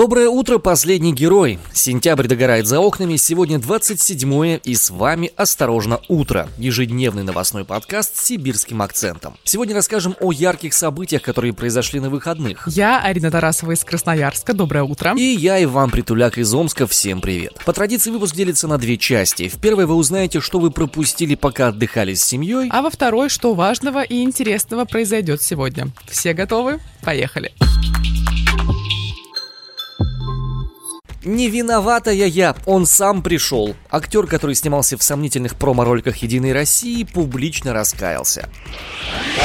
Доброе утро, последний герой. Сентябрь догорает за окнами, сегодня 27 и с вами «Осторожно, утро» ежедневный новостной подкаст с сибирским акцентом. Сегодня расскажем о ярких событиях, которые произошли на выходных. Я Арина Тарасова из Красноярска, доброе утро. И я Иван Притуляк из Омска, всем привет. По традиции выпуск делится на две части. В первой вы узнаете, что вы пропустили, пока отдыхали с семьей. А во второй, что важного и интересного произойдет сегодня. Все готовы? Поехали. Не виноватая я, он сам пришел. Актер, который снимался в сомнительных промо-роликах «Единой России», публично раскаялся.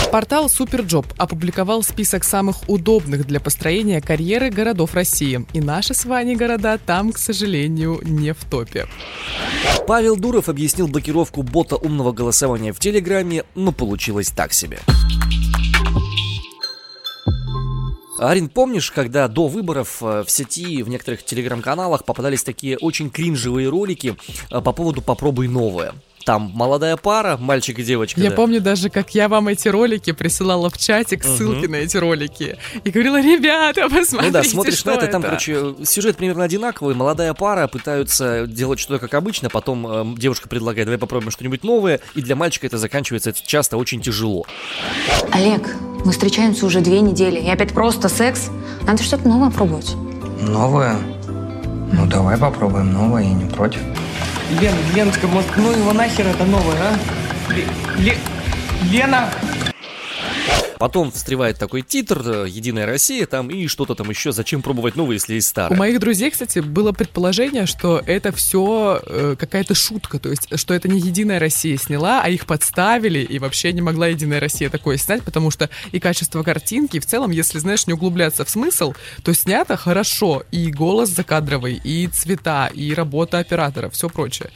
Портал SuperJob опубликовал список самых удобных для построения карьеры городов России. И наши с вами города там, к сожалению, не в топе. Павел Дуров объяснил блокировку бота умного голосования в Телеграме, но получилось так себе. Арин, помнишь, когда до выборов э, в сети, в некоторых телеграм-каналах попадались такие очень кринжевые ролики э, по поводу «Попробуй новое»? Там молодая пара, мальчик и девочка. Я да. помню даже, как я вам эти ролики присылала в чатик, ссылки угу. на эти ролики. И говорила, ребята, посмотрите, Ну да, смотришь что на это, это, там, короче, сюжет примерно одинаковый. Молодая пара пытаются делать что-то как обычно, потом э, девушка предлагает, давай попробуем что-нибудь новое. И для мальчика это заканчивается часто очень тяжело. Олег, мы встречаемся уже две недели, и опять просто секс. Надо что-то новое пробовать. Новое? Ну, давай попробуем новое, я не против. Лен, Леночка, может, ну его нахер это новое, а? Ле, Лена! Потом встревает такой титр э, «Единая Россия» там и что-то там еще. Зачем пробовать новое, если есть старое? У моих друзей, кстати, было предположение, что это все э, какая-то шутка. То есть, что это не «Единая Россия» сняла, а их подставили, и вообще не могла «Единая Россия» такое снять, потому что и качество картинки, и в целом, если, знаешь, не углубляться в смысл, то снято хорошо. И голос закадровый, и цвета, и работа оператора, все прочее.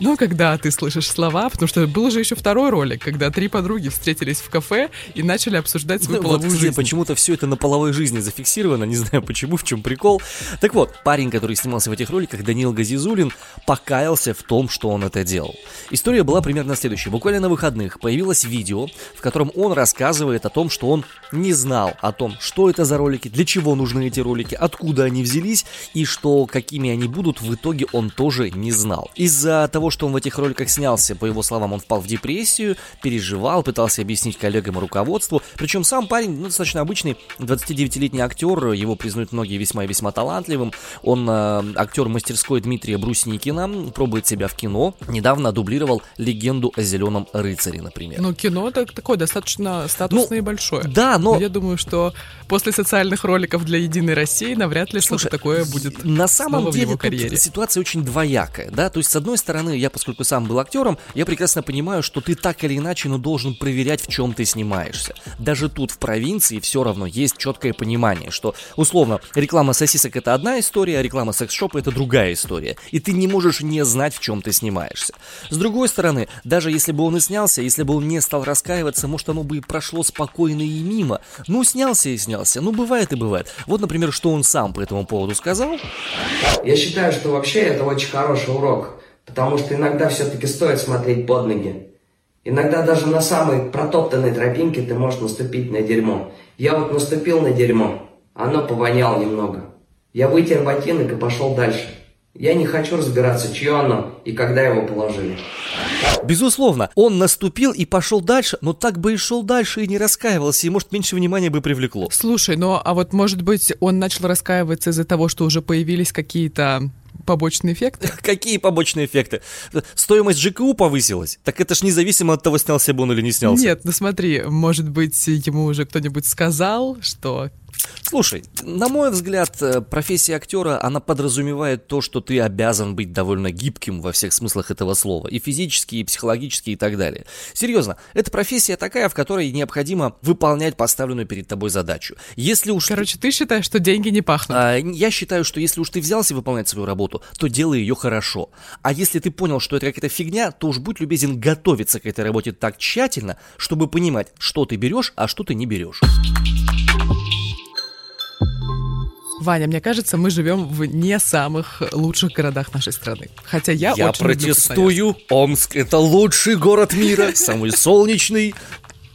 Но когда ты слышишь слова, потому что был же еще второй ролик, когда три подруги встретились в кафе и начали обсуждать свою Ну, жизнь. Почему-то все это на половой жизни зафиксировано, не знаю почему, в чем прикол. Так вот, парень, который снимался в этих роликах, Даниил Газизулин, покаялся в том, что он это делал. История была примерно следующая. Буквально на выходных появилось видео, в котором он рассказывает о том, что он не знал о том, что это за ролики, для чего нужны эти ролики, откуда они взялись и что какими они будут, в итоге он тоже не знал. Из-за того, что он в этих роликах снялся, по его словам, он впал в депрессию, переживал, пытался объяснить коллегам и руководству, причем сам парень, ну, достаточно обычный, 29-летний актер, его признают многие весьма и весьма талантливым. Он э, актер мастерской Дмитрия Брусникина, пробует себя в кино. Недавно дублировал легенду о Зеленом рыцаре, например. Ну, кино так, такое достаточно статусное и большое. Да, но... Я думаю, что после социальных роликов для Единой России навряд ли Слушай, что-то такое будет на самом снова в деле его карьере. ситуация очень двоякая, да, то есть с одной стороны, я поскольку сам был актером, я прекрасно понимаю, что ты так или иначе, но должен проверять, в чем ты снимаешься. Даже тут в провинции все равно есть четкое понимание, что условно реклама сосисок это одна история, а реклама секс-шопа это другая история, и ты не можешь не знать, в чем ты снимаешься. С другой стороны, даже если бы он и снялся, если бы он не стал раскаиваться, может оно бы и прошло спокойно и мимо. Ну снялся и снялся, ну бывает и бывает. Вот, например, что он сам по этому поводу сказал. Я считаю, что вообще это очень хороший урок, потому что иногда все-таки стоит смотреть под ноги. Иногда даже на самой протоптанной тропинке ты можешь наступить на дерьмо. Я вот наступил на дерьмо, оно повоняло немного. Я вытер ботинок и пошел дальше. Я не хочу разбираться, чье оно и когда его положили. Безусловно, он наступил и пошел дальше, но так бы и шел дальше и не раскаивался, и может меньше внимания бы привлекло. Слушай, ну а вот может быть он начал раскаиваться из-за того, что уже появились какие-то побочные эффекты? Какие побочные эффекты? Стоимость ЖКУ повысилась? Так это ж независимо от того, снялся бы он или не снялся. Нет, ну смотри, может быть ему уже кто-нибудь сказал, что Слушай, на мой взгляд, э, профессия актера, она подразумевает то, что ты обязан быть довольно гибким во всех смыслах этого слова. И физически, и психологически, и так далее. Серьезно, это профессия такая, в которой необходимо выполнять поставленную перед тобой задачу. Если уж... Короче, ты считаешь, что деньги не пахнут? А, я считаю, что если уж ты взялся выполнять свою работу, то делай ее хорошо. А если ты понял, что это какая-то фигня, то уж будь любезен готовиться к этой работе так тщательно, чтобы понимать, что ты берешь, а что ты не берешь. Ваня, мне кажется, мы живем в не самых лучших городах нашей страны. Хотя я, Я очень протестую. Омск это лучший город мира, самый солнечный.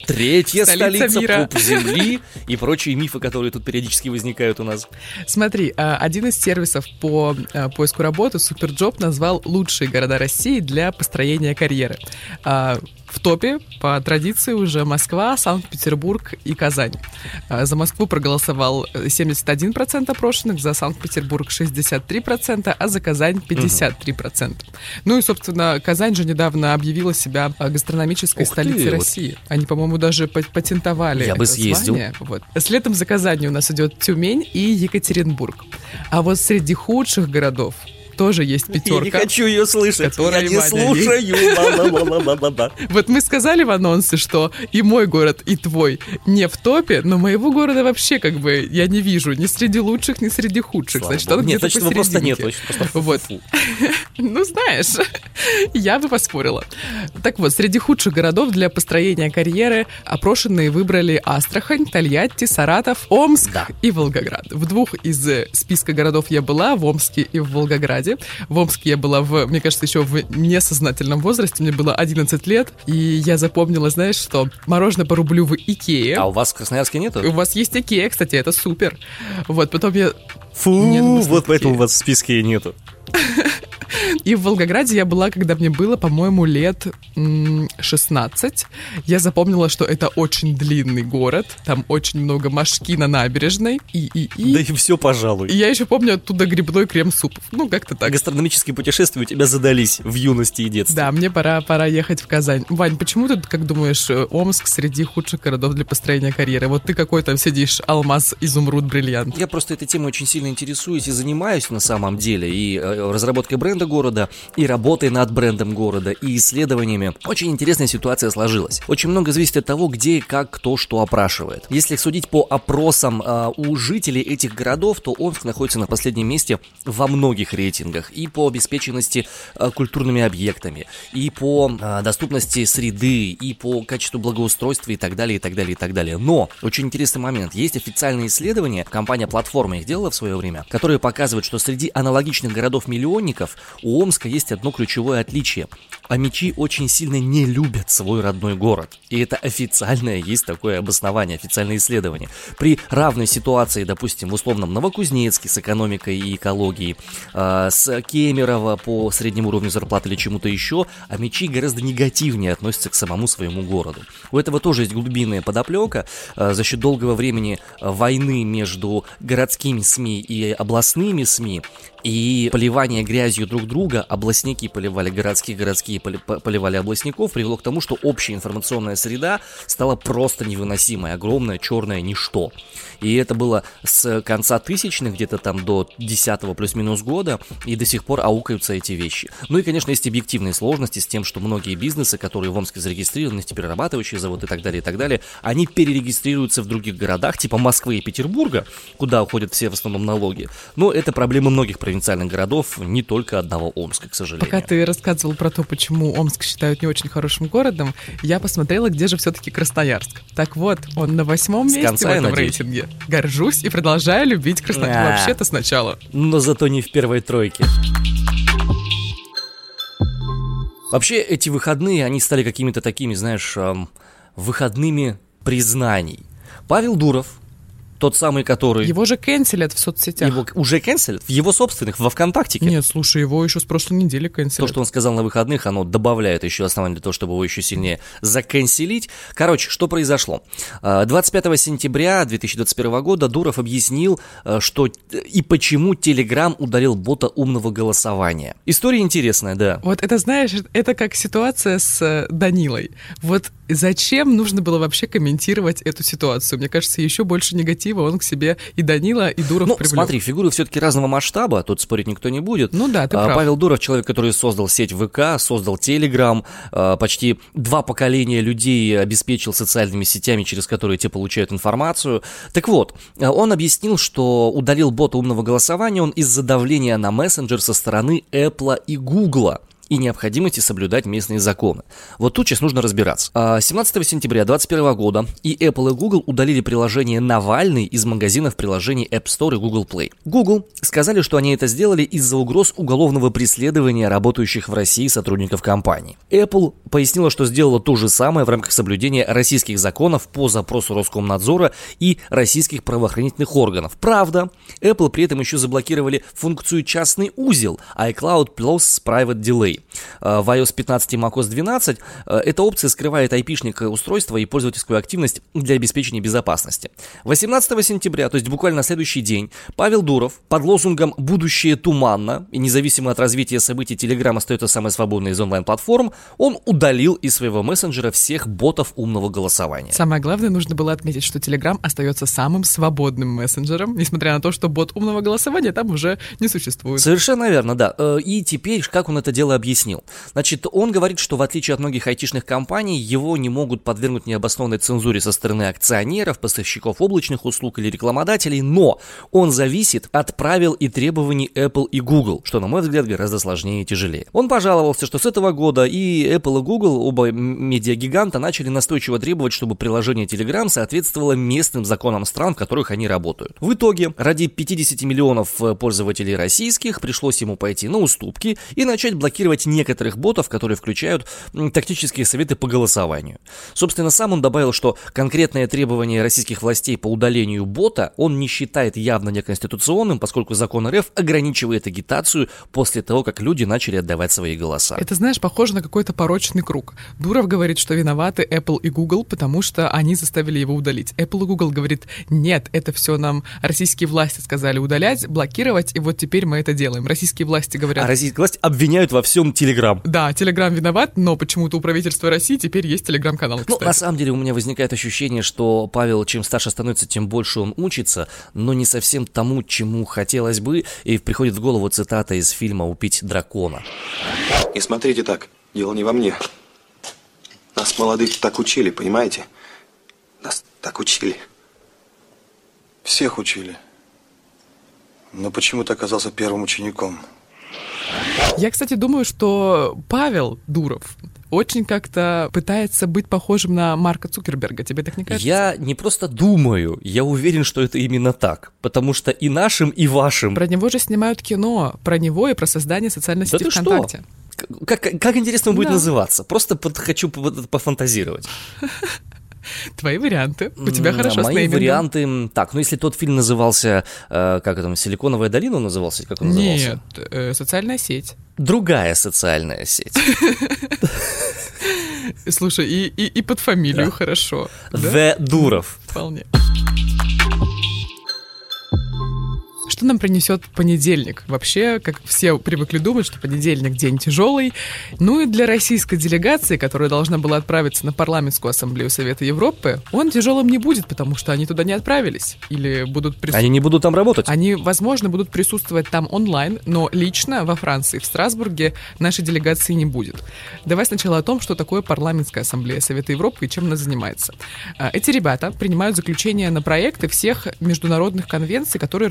Третья Столица столица, мира. пуп земли и прочие мифы, которые тут периодически возникают у нас. Смотри, а, один из сервисов по а, поиску работы, SuperJob, назвал лучшие города России для построения карьеры. В топе, по традиции, уже Москва, Санкт-Петербург и Казань. А, За Москву проголосовал э, 71% опрошенных, за Санкт-Петербург 63%, а за Казань 53%. Ну и, собственно, Казань же недавно объявила себя а, гастрономической Ух ты, столицей вот. России. Они, по-моему, даже па- патентовали Я бы это съездил. звание. Вот. Следом за Казанью у нас идет Тюмень и Екатеринбург. А вот среди худших городов тоже есть Я не пятерка. хочу ее слышать. Я не слушаю. Вот мы сказали в анонсе, что и мой город, и твой не в топе, но моего города вообще как бы я не вижу ни среди лучших, ни среди худших. Значит, он Нет, где-то нет. посерединке. значит, просто Вот. фу-фу. Ну, знаешь, я бы поспорила. Так вот, среди худших городов для построения карьеры опрошенные выбрали Астрахань, Тольятти, Саратов, Омск Да. и Волгоград. В двух из э, списка городов я была, в Омске и в Волгограде. В Омске я была, в, мне кажется, еще в несознательном возрасте, мне было 11 лет, и я запомнила, знаешь, что мороженое по рублю в Икее. А у вас в Красноярске нету? У вас есть Икея, кстати, это супер. Вот, потом я Фу, Нет, смысле, вот поэтому у вас в списке и нету. И в Волгограде я была, когда мне было, по-моему, лет м, 16. Я запомнила, что это очень длинный город, там очень много машки на набережной. И, и, и... Да и все, пожалуй. И я еще помню оттуда грибной крем-суп. Ну, как-то так. Гастрономические путешествия у тебя задались в юности и детстве. Да, мне пора, пора ехать в Казань. Вань, почему ты, как думаешь, э, Омск среди худших городов для построения карьеры? Вот ты какой там сидишь, алмаз, изумруд, бриллиант. Я просто этой темой очень сильно интересуюсь и занимаюсь на самом деле. И э, разработкой бренда города, и работой над брендом города, и исследованиями. Очень интересная ситуация сложилась. Очень много зависит от того, где и как кто что опрашивает. Если судить по опросам э, у жителей этих городов, то Омск находится на последнем месте во многих рейтингах. И по обеспеченности э, культурными объектами, и по э, доступности среды, и по качеству благоустройства и так далее, и так далее, и так далее. Но очень интересный момент. Есть официальные исследования, компания Платформа их делала в свое время, которые показывают, что среди аналогичных городов-миллионников у Омска есть одно ключевое отличие. Амичи очень сильно не любят свой родной город. И это официальное есть такое обоснование, официальное исследование. При равной ситуации, допустим, в условном Новокузнецке с экономикой и экологией, э, с Кемерово по среднему уровню зарплаты или чему-то еще, амичи гораздо негативнее относятся к самому своему городу. У этого тоже есть глубинная подоплека. Э, за счет долгого времени войны между городскими СМИ и областными СМИ и поливание грязью друг друга, областники поливали городских, городские по- поливали областников, привело к тому, что общая информационная среда стала просто невыносимой, огромное черное ничто. И это было с конца тысячных, где-то там до 10 плюс-минус года, и до сих пор аукаются эти вещи. Ну и, конечно, есть объективные сложности с тем, что многие бизнесы, которые в Омске зарегистрированы, нефтеперерабатывающие заводы и так далее, и так далее, они перерегистрируются в других городах, типа Москвы и Петербурга, куда уходят все в основном налоги. Но это проблема многих провинциальных городов, не только одного Омска, к сожалению. Пока ты рассказывал про то, почему Омск считают не очень хорошим городом, я посмотрела, где же все-таки Красноярск. Так вот, он на восьмом С месте конца, в этом рейтинге. Горжусь и продолжаю любить Красноярск. А. Вообще-то сначала. но зато не в первой тройке. Вообще, эти выходные, они стали какими-то такими, знаешь, эм, выходными признаний. Павел Дуров, тот самый, который... Его же кэнселят в соцсетях. его уже канцелят, в его собственных, во ВКонтактике. Нет, слушай, его еще с прошлой недели То, кэнселят. что он сказал на выходных, оно добавляет еще оснований для того, чтобы его еще сильнее заканцелить. Короче, что произошло? Э, 25 сентября 2021 года Дуров объяснил, э, что и почему Telegram удалил бота умного голосования. История интересная, да. Вот это, знаешь, это как ситуация с э, Данилой. Вот зачем нужно было вообще комментировать эту ситуацию? Мне кажется, еще больше негатива он к себе и Данила, и Дуров Ну, привлек. смотри, фигуры все-таки разного масштаба, тут спорить никто не будет. Ну да, ты А, прав. Павел Дуров, человек, который создал сеть ВК, создал Телеграм, а, почти два поколения людей обеспечил социальными сетями, через которые те получают информацию. Так вот, а, он объяснил, что удалил бота умного голосования он из-за давления на мессенджер со стороны Apple и Google. И необходимости соблюдать местные законы. Вот тут сейчас нужно разбираться. А, 17 сентября 2021 года и Apple и Google удалили приложение «Навальный» из магазинов приложений App Store и Google Play. Google сказали, что они это сделали из-за угроз уголовного преследования работающих в России сотрудников компании. Apple пояснила, что сделала то же самое в рамках соблюдения российских законов по запросу Роскомнадзора и российских правоохранительных органов. Правда, Apple при этом еще заблокировали функцию «частный узел» iCloud Plus Private Delay. Э, В iOS 15 и macOS 12 э, эта опция скрывает IP-шник устройства и пользовательскую активность для обеспечения безопасности. 18 сентября, то есть буквально на следующий день, Павел Дуров под лозунгом «Будущее туманно» и независимо от развития событий Telegram остается самой свободной из онлайн-платформ, он удалил из своего мессенджера всех ботов умного голосования. Самое главное, нужно было отметить, что Telegram остается самым свободным мессенджером, несмотря на то, что бот умного голосования там уже не существует. Совершенно верно, да. Э, И теперь, как он это дело объяснил? Значит, он говорит, что в отличие от многих айтишных компаний, его не могут подвергнуть необоснованной цензуре со стороны акционеров, поставщиков облачных услуг или рекламодателей, но он зависит от правил и требований Apple и Google, что, на мой взгляд, гораздо сложнее и тяжелее. Он пожаловался, что с этого года и Apple и Google, оба медиагиганта, начали настойчиво требовать, чтобы приложение Telegram соответствовало местным законам стран, в которых они работают. В итоге, ради 50 миллионов э, пользователей российских, пришлось ему пойти на уступки и начать блокировать некоторых ботов, которые включают тактические советы по голосованию. Собственно, сам он добавил, что конкретное требование российских властей по удалению бота он не считает явно неконституционным, поскольку закон РФ ограничивает агитацию после того, как люди начали отдавать свои голоса. Это, знаешь, похоже на какой-то порочный круг. Дуров говорит, что виноваты Apple и Google, потому что они заставили его удалить. Apple и Google говорит, нет, это все нам российские власти сказали удалять, блокировать, и вот теперь мы это делаем. Российские власти говорят... А российские власти обвиняют во всем Телеграм. Да, Телеграм виноват, но почему-то у правительства России теперь есть Телеграм-канал, Ну, на самом деле у меня возникает ощущение, что Павел, чем старше становится, тем больше он учится, но не совсем тому, чему хотелось бы, и приходит в голову цитата из фильма «Убить дракона». Не смотрите так, дело не во мне. Нас молодых так учили, понимаете? Нас так учили. Всех учили. Но почему ты оказался первым учеником? Я, кстати, думаю, что Павел Дуров очень как-то пытается быть похожим на Марка Цукерберга. Тебе так не кажется? Я не просто думаю, я уверен, что это именно так, потому что и нашим, и вашим... Про него же снимают кино, про него и про создание социальной Да сети что? ВКонтакте. Как, как, как интересно он будет Да. называться? Просто под- хочу по- пофантазировать. Твои варианты. У тебя хорошо с Мои неймингом. варианты... Так, ну если тот фильм назывался, э, как это, «Силиконовая долина» он назывался? Как он назывался? Нет, э, социальная сеть. Другая социальная сеть. Слушай, и, и, и под фамилию Да. хорошо. Да? The Дуров. Вполне. Что нам принесет понедельник? Вообще, как все привыкли думать, что понедельник день тяжелый. Ну и для российской делегации, которая должна была отправиться на парламентскую ассамблею Совета Европы, он тяжелым не будет, потому что они туда не отправились. Или будут присутствовать. Они не будут там работать. Они, возможно, будут присутствовать там онлайн, но лично во Франции, в Страсбурге, нашей делегации не будет. Давай сначала о том, что такое парламентская ассамблея Совета Европы и чем она занимается. А, Эти ребята принимают заключения на проекты всех международных конвенций, которые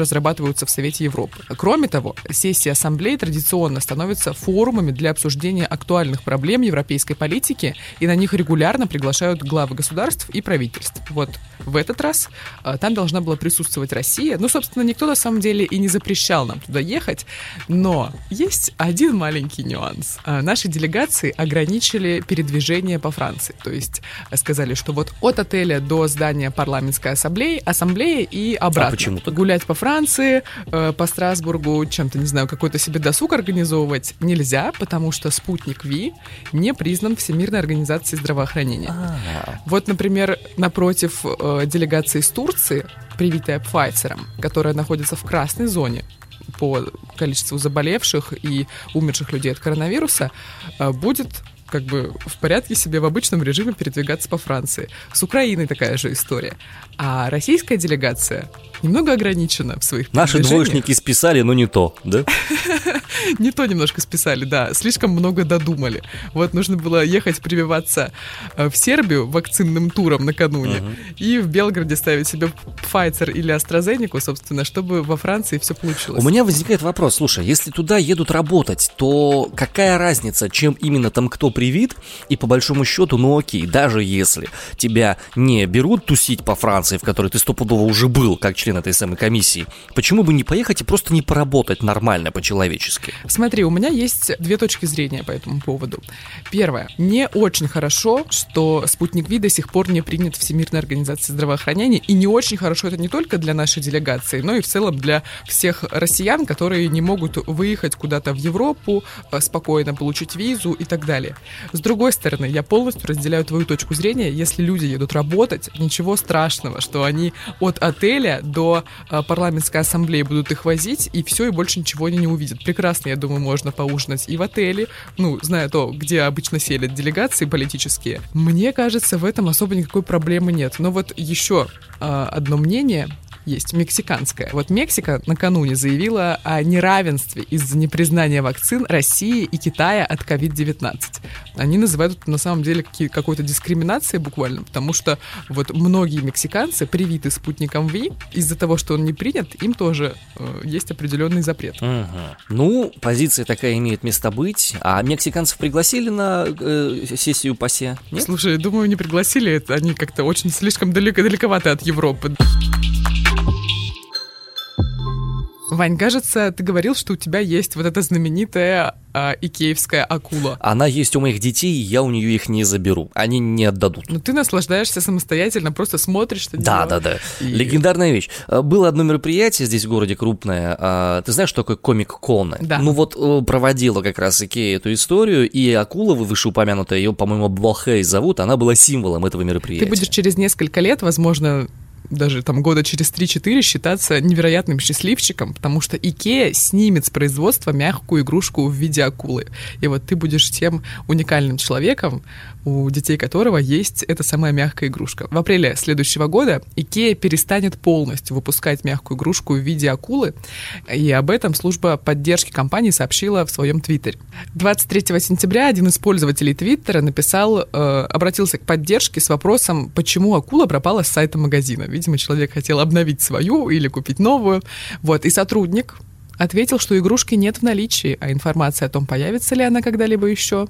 в Совете Европы. Кроме того, сессии ассамблеи традиционно становятся форумами для обсуждения актуальных проблем европейской политики, и на них регулярно приглашают главы государств и правительств. Вот в этот раз а, там должна была присутствовать Россия. Ну, собственно, никто на самом деле и не запрещал нам туда ехать, но есть один маленький нюанс. А, Наши делегации ограничили передвижение по Франции, то есть а, сказали, что вот от отеля до здания парламентской ассамблеи, ассамблеи и обратно. почему так? Гулять по Франции, э, по Страсбургу, чем-то, не знаю, какой-то себе досуг организовывать нельзя, потому что спутник Ви не признан Всемирной организацией здравоохранения. А, Вот, например, напротив э, делегации из Турции, привитая Пфайцером, которая находится в красной зоне по количеству заболевших и умерших людей от коронавируса, э, будет как бы в порядке себе в обычном режиме передвигаться по Франции. С Украиной такая же история. А российская делегация немного ограничена в своих Наши двоечники списали, но не то, да? Не то немножко списали, да. Слишком много додумали. Вот нужно было ехать прививаться э, в Сербию вакцинным туром накануне и в Белгороде ставить себе Pfizer или AstraZeneca, собственно, чтобы во Франции все получилось. У меня возникает вопрос, слушай, если туда едут работать, то какая разница, чем именно там кто привит, и по большому счету, ну окей, даже если тебя не берут тусить по Франции, в которой ты стопудово уже был, как член этой самой комиссии, почему бы не поехать и просто не поработать нормально по-человечески? Смотри, у меня есть две точки зрения по этому поводу. Первое. Не очень хорошо, что спутник Ви до сих пор не принят Всемирной организацией здравоохранения, и не очень хорошо это не только для нашей делегации, но и в целом для всех россиян, которые не могут выехать куда-то в Европу, э, спокойно получить визу и так далее. С другой стороны, я полностью разделяю твою точку зрения. Если люди едут работать, ничего страшного, что они от отеля до э, парламентской ассамблеи будут их возить, и все, и больше ничего они не увидят. Прекрасно, я думаю, можно поужинать и в отеле, ну, зная то, где обычно селят делегации политические. Мне кажется, в этом особо никакой проблемы нет. Но вот еще э, одно мнение есть мексиканская. Вот Мексика накануне заявила о неравенстве из-за непризнания вакцин России и Китая от COVID-19. Они называют это на самом деле какой-то дискриминацией буквально, потому что вот многие мексиканцы привиты спутником Ви, из-за того, что он не принят, им тоже э, есть определенный запрет. Мгм. Ну, позиция такая имеет место быть. А мексиканцев пригласили на э, сессию ПАСЕ? Нет? Слушай, думаю, не пригласили, это они как-то очень слишком далеко, далековато от Европы. Вань, кажется, ты говорил, что у тебя есть вот эта знаменитая а, икеевская акула. Она есть у моих детей, и я у нее их не заберу. Они не отдадут. Но ты наслаждаешься самостоятельно, просто смотришь на Да, да, да. И- Легендарная вещь. Э, Было одно мероприятие здесь в городе крупное. а, Ты знаешь, что такое комик-кон? Да. Ну вот э, проводила как раз Икея эту историю, и Акула, вы вышеупомянутая, ее, по-моему, Блохей зовут, она была символом этого мероприятия. Ты будешь через несколько лет, возможно, даже там года через 3-4 считаться невероятным счастливчиком, потому что Икея снимет с производства мягкую игрушку в виде акулы. И вот ты будешь тем уникальным человеком, у детей которого есть эта самая мягкая игрушка. В апреле следующего года Икея перестанет полностью выпускать мягкую игрушку в виде акулы, и об этом служба поддержки компании сообщила в своем твиттере. 23 сентября один из пользователей твиттера написал, э, обратился к поддержке с вопросом, почему акула пропала с сайта магазина. Видимо, человек хотел обновить свою или купить новую. Вот, и сотрудник ответил, что игрушки нет в наличии, а информация о том, появится ли она когда-либо еще,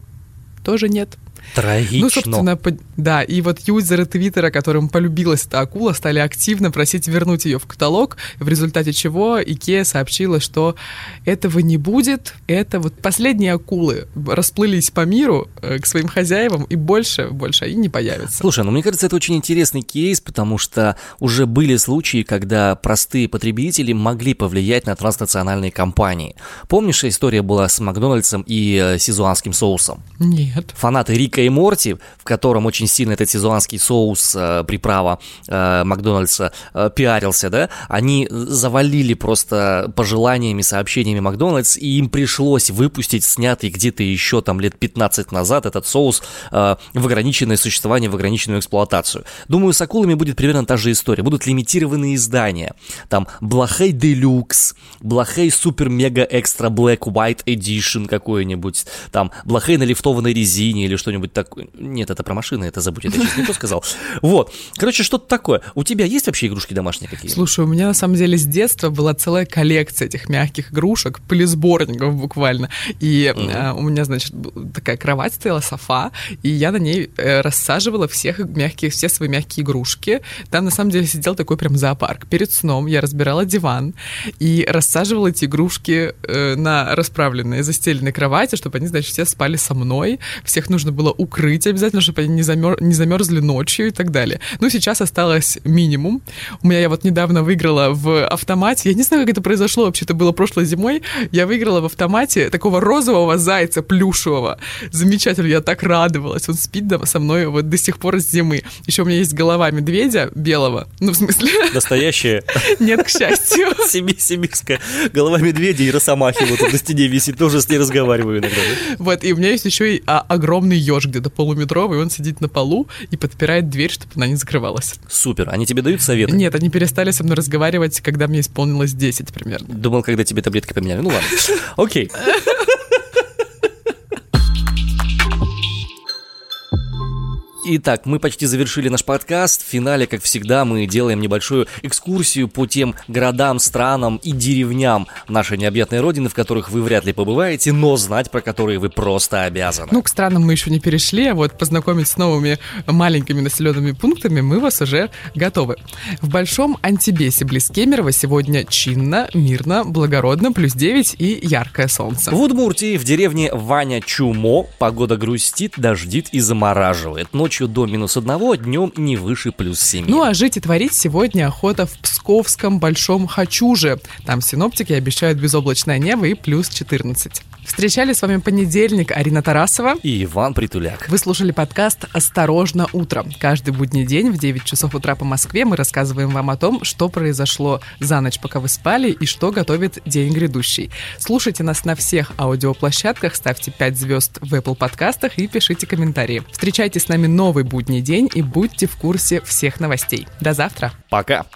тоже нет. Трагично. Ну, собственно, по- да, и вот юзеры Твиттера, которым полюбилась эта акула, стали активно просить вернуть ее в каталог, в результате чего Икея сообщила, что этого не будет, это вот последние акулы расплылись по миру э, к своим хозяевам, и больше, больше они не появятся. Слушай, ну мне кажется, это очень интересный кейс, потому что уже были случаи, когда простые потребители могли повлиять на транснациональные компании. Помнишь, история была с Макдональдсом и э, сизуанским соусом? Нет. Фанаты Рика и Морти, в котором очень сильно этот сизуанский соус, э, приправа э, Макдональдса э, пиарился, да, они завалили просто пожеланиями, сообщениями Макдональдс, и им пришлось выпустить снятый где-то еще там лет 15 назад этот соус э, в ограниченное существование, в ограниченную эксплуатацию. Думаю, с акулами будет примерно та же история. Будут лимитированные издания. Там Блахей Делюкс, Блахей Супер Мега Экстра Black White Edition какой-нибудь, там Блахей на лифтованной резине или что-нибудь такое. Нет, это про машины, это забудь, это сейчас не то сказал. Вот. Короче, что-то такое. У тебя есть вообще игрушки домашние какие? Слушай, у меня на самом деле с детства была целая коллекция этих мягких игрушек, пылесборников буквально. И э, у меня, значит, такая кровать стояла, софа, и я на ней э, рассаживала всех мягкие, все свои мягкие игрушки. Там на самом деле сидел такой прям зоопарк. Перед сном я разбирала диван и рассаживала эти игрушки э, на расправленные, застеленные кровати, чтобы они, значит, все спали со мной. Всех нужно было укрыть обязательно, чтобы они не, замер... не замерзли ночью и так далее. Ну, сейчас осталось минимум. У меня я вот недавно выиграла в автомате. Я не знаю, как это произошло, вообще это было прошлой зимой. Я выиграла в автомате такого розового зайца плюшевого. Замечательно, я так радовалась. Он спит со мной вот до сих пор с зимы. Еще у меня есть голова медведя белого. Ну, в смысле, Настоящая нет, к счастью. Сиби- сибирская голова медведя и росомахи вот на стене висит, тоже с ней разговариваю иногда. да? Вот, и у меня есть еще и а, огромный этаж где-то полуметровый, он сидит на полу и подпирает дверь, чтобы она не закрывалась. Супер. Они тебе дают советы? Нет, они перестали со мной разговаривать, когда мне исполнилось 10 примерно. Думал, когда тебе таблетки поменяли. Ну ладно. Окей. Итак, мы почти завершили наш подкаст. В финале, как всегда, мы делаем небольшую экскурсию по тем городам, странам и деревням нашей необъятной родины, в которых вы вряд ли побываете, но знать про которые вы просто обязаны. Ну, к странам мы еще не перешли, а вот познакомить с новыми маленькими населенными пунктами мы вас уже готовы. В Большом Антибесе близ Кемерово сегодня чинно, мирно, благородно, плюс 9 и яркое солнце. В Удмуртии, в деревне Ваня Чумо, погода грустит, дождит и замораживает. Ночью до минус одного, днем не выше плюс 7. Ну а жить и творить сегодня охота в Псковском Большом Хачуже. Там синоптики обещают безоблачное небо и плюс 14. Встречали с вами понедельник Арина Тарасова и Иван Притуляк. Вы слушали подкаст «Осторожно, утро». Каждый будний день в 9 часов утра по Москве мы рассказываем вам о том, что произошло за ночь, пока вы спали, и что готовит день грядущий. Слушайте нас на всех аудиоплощадках, ставьте 5 звезд в Apple подкастах и пишите комментарии. Встречайте с нами новый будний день и будьте в курсе всех новостей. До завтра. Пока.